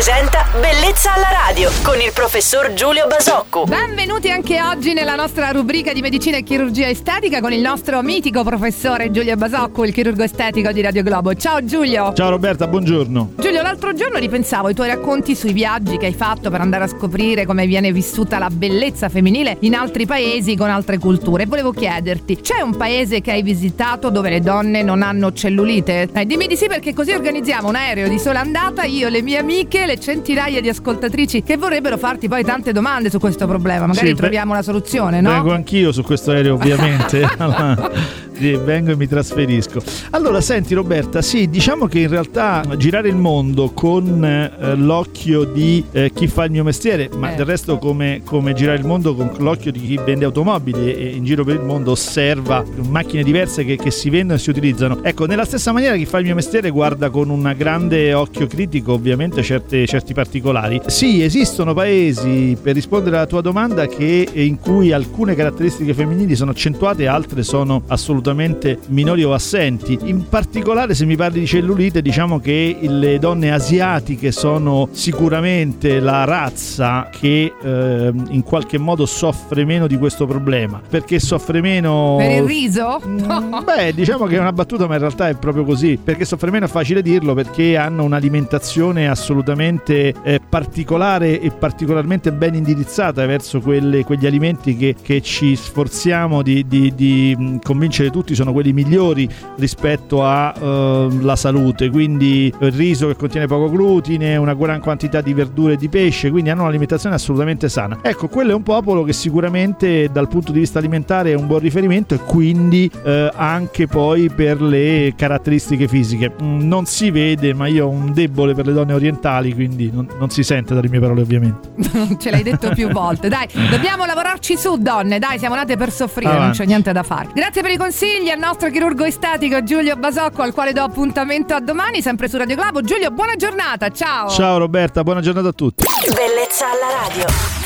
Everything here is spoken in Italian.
presenta Bellezza alla radio con il professor Giulio Basocco. Benvenuti anche oggi nella nostra rubrica di medicina e chirurgia estetica con il nostro mitico professore Giulio Basocco, il chirurgo estetico di Radio Globo. Ciao Giulio. Ciao Roberta, buongiorno. Giulio, l'altro giorno ripensavo ai tuoi racconti sui viaggi che hai fatto per andare a scoprire come viene vissuta la bellezza femminile in altri paesi con altre culture. Volevo chiederti, c'è un paese che hai visitato dove le donne non hanno cellulite? Eh, dimmi di sì perché così organizziamo un aereo di sola andata, io, le mie amiche, le centinaia di ascoltatrici che vorrebbero farti poi tante domande su questo problema. Magari Sì, troviamo la soluzione, no? Vengo anch'io su questo aereo, ovviamente. Vengo e mi trasferisco. Allora, senti Roberta, sì, diciamo che in realtà girare il mondo con eh, l'occhio di eh, chi fa il mio mestiere, ma Eh. del resto come, come girare il mondo con l'occhio di chi vende automobili e in giro per il mondo osserva macchine diverse che, che si vendono e si utilizzano. Ecco, nella stessa maniera chi fa il mio mestiere guarda con un grande occhio critico ovviamente certe- certi particolari. Sì, esistono paesi, per rispondere alla tua domanda, che, in cui alcune caratteristiche femminili sono accentuate altre sono assolutamente minori o assenti. In particolare se mi parli di cellulite diciamo che le donne asiatiche sono sicuramente la razza che ehm, in qualche modo soffre meno di questo problema. Perché soffre meno... Per il riso? Mm, Beh, diciamo che è una battuta, ma in realtà è proprio così. Perché soffre meno è facile dirlo perché hanno un'alimentazione assolutamente eh, particolare e particolarmente ben indirizzata verso quelle- quegli alimenti che, che ci sforziamo di, di- di, mh, convincere tutti sono quelli migliori rispetto alla salute. Quindi il riso che contiene poco glutine, una gran quantità di verdure e di pesce, quindi hanno un'alimentazione assolutamente sana. Ecco, quello è un popolo che sicuramente dal punto di vista alimentare è un buon riferimento e quindi eh, anche poi per le caratteristiche fisiche. Mm, non si vede, ma io ho un debole per le donne orientali, quindi non, non si sente dalle mie parole ovviamente. Ce l'hai detto più volte. Dai, dobbiamo lavorarci su, donne. Dai, siamo nate per soffrire, non Avanti. c'è niente da fare. Grazie per i consigli al nostro chirurgo estetico Giulio Basocco, al quale do appuntamento a domani, sempre su Radio Globo. Giulio, buona giornata, ciao. Ciao Roberta, buona giornata a tutti. Bellezza alla radio.